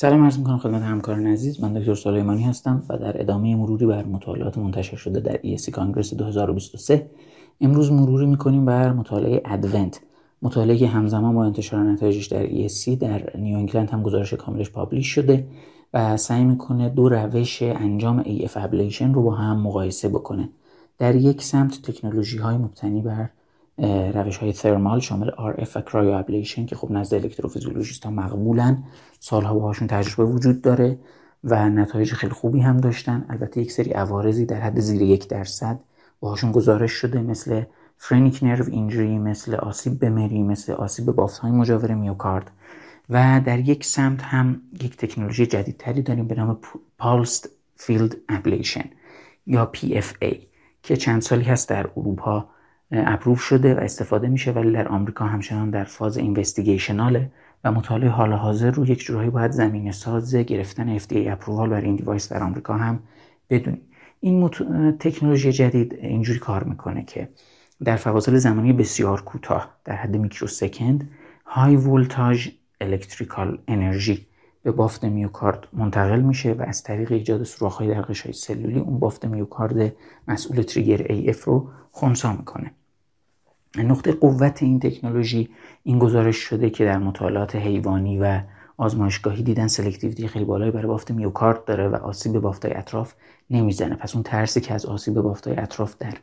سلام عرض می‌کنم خدمت همکاران عزیز. من دکتر سلیمانی هستم و در ادامه مروری بر مطالعات منتشر شده در ESC Congress 2023 امروز مروری می‌کنیم بر مطالعه ADVENT مطالعه که همزمان با انتشار نتایجش در ESC در New England هم گزارش کاملش publish شده و سعی می‌کنه دو روش انجام AF ablation رو با هم مقایسه بکنه. در یک سمت تکنولوژی های مبتنی بر روش های thermal شامل RF و cryoablation که خب نزد electrophysiologist ها مقبولن. سالها باهاشون تجربه وجود داره و نتایج خیلی خوبی هم داشتن. البته یک سری عوارضی در حد زیر یک درصد باهاشون گزارش شده مثل phrenic nerve injury مثل آسیب به مری مثل آسیب بافت های مجاور میوکارد. و در یک سمت هم یک تکنولوژی جدیدتری داریم به نام pulsed field ablation یا PFA که چند سالی هست در اروپا approve شده و استفاده میشه ولی در آمریکا همچنان در فاز investigational ه و مطالعه حال حاضر رو یک جورایی باید زمینه ساز گرفتن FDA approval برای این device در آمریکا هم بدونیم این تکنولوژی جدید اینجوری کار می‌کنه که در فواصل زمانی بسیار کوتاه در حد microsecond، high voltage electrical energy به بافت میوکارد منتقل میشه و از طریق ایجاد سوراخ‌های در غشای سلولی اون بافت میوکارد مسئول trigger AF رو خونسا می‌کنه. نقطه قوت این تکنولوژی این گزارش شده که در مطالعات حیوانی و آزمایشگاهی دیدن selectivity خیلی بالایی برای بافت میوکارد داره و آسیب بافتای اطراف نمی‌زنه. پس اون ترسی که از آسیب بافتای اطراف در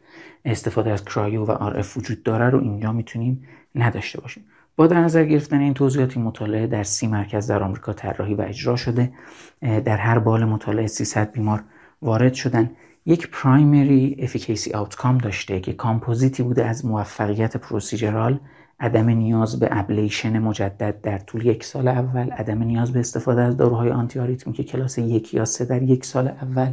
استفاده از cryo و RF وجود داره رو اینجا می‌تونیم نداشته باشیم. با در نظر گرفتن این توضیحات مطالعه در سی مرکز در آمریکا طراحی و اجرا شده. در هر بازوی مطالعه 300 بیمار وارد شدن. یک primary efficacy outcome داشته که کامپوزیتی بوده از موفقیت procedural عدم نیاز به ablation مجدد در طول یک سال اول عدم نیاز به استفاده از داروهای آنتی‌آریتمیک کلاس یک یا سه در یک سال اول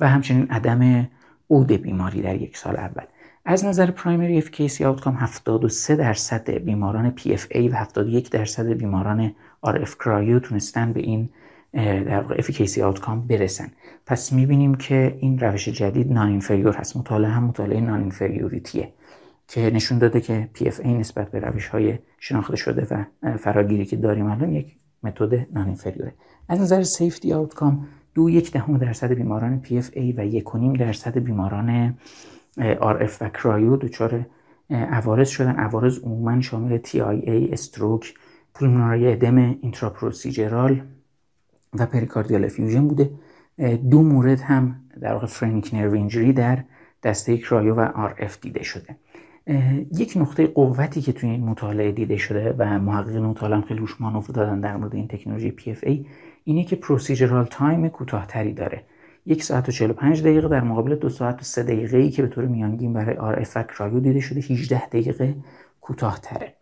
و همچنین عدم عود بیماری در یک سال اول. از نظر primary efficacy outcome 73 درصد بیماران PFA و 71 درصد بیماران RF cryo تونستن به این در واقع efficacy outcome برسن. پس می‌بینیم که این روش جدید non-inferior هست. مطالعه هم مطالعه non-inferiority ه که نشون داده که PFA نسبت به روش های شناخته شده و فراگیری که داریم الان یک متد non-inferior ه از نظر safety outcome دو یک دهم درصد بیماران PFA و یک و نیم درصد بیماران RF و cryo دچار عوارض شدن. عوارض عموما شامل TIA stroke pulmonary edema intraprocedural و pericardial effusion بوده. دو مورد هم در واقع phrenic nerve در دسته cryo و RF دیده شده. یک نقطه قوتی که توی این مطالعه دیده شده و محققین مطالعه خیلی روش مانور دادن در مورد این تکنولوژی PFA اینه که procedural time کوتاهتری داره. یک ساعت و 45 دقیقه در مقابل دو ساعت و سه دقیقه ای که به طور میانگین برای RF cryo دیده شده 18 دقیقه کوتاهتره.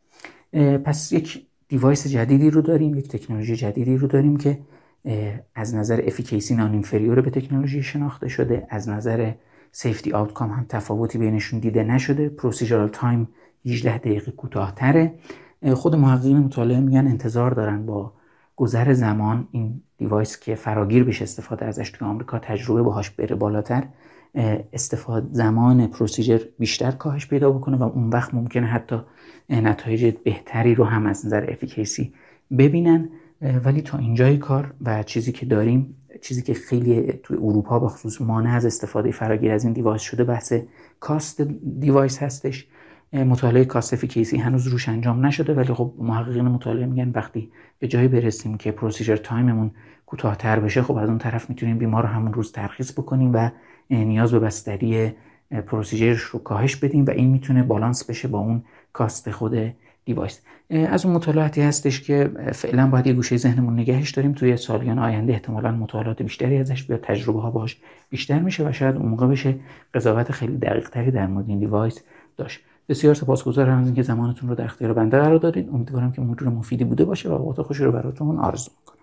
پس یک device جدیدی رو داریم یک تکنولوژی جدیدی رو داریم که از نظر efficacy non-inferior به تکنولوژی شناخته شده. از نظر safety outcome هم تفاوتی بینشون دیده نشده. procedural time 18 دقیقه کوتاهتره. خود محققین مطالعه میگن انتظار دارن با گذر زمان این device که فراگیر بشه استفاده ازش توی آمریکا تجربه باهاش بره بالاتر استفاده زمان procedure بیشتر کاهش پیدا بکنه و اون وقت ممکنه حتی نتایج بهتری رو هم از نظر efficacy ببینن. ولی تا اینجای کار و چیزی که داریم چیزی که خیلی توی اروپا به خصوص مانع از استفاده فراگیر از این device شده بحث cost device هستش. مطالعه cost efficacy هنوز روش انجام نشده ولی خب محققین مطالعه میگن وقتی به جایی برسیم که procedure time مون کوتاهتر بشه خب از اون طرف می‌تونیم بیمار رو همون روز ترخیص بکنیم و نیاز به بستری procedure ش رو کاهش بدیم و این می‌تونه بالانس بشه با اون cost خود device. از اون مطالعاتی هستش که فعلا باید یه گوشه ذهنمون نگهش داریم. توی سالیان آینده احتمالا مطالعات بیشتری ازش بیاد تجربه ها باش بیشتر میشه و شاید اون موقع بشه قضاوت خیلی دقیق تری در مورد این device داشت. بسیار سپاسگزارم از اینکه زمانتون رو در اختیار بنده قرار دادید امیدوارم که موضوع مفیدی بوده باشه و وقت خوشی رو براتون آرزو می‌کنم.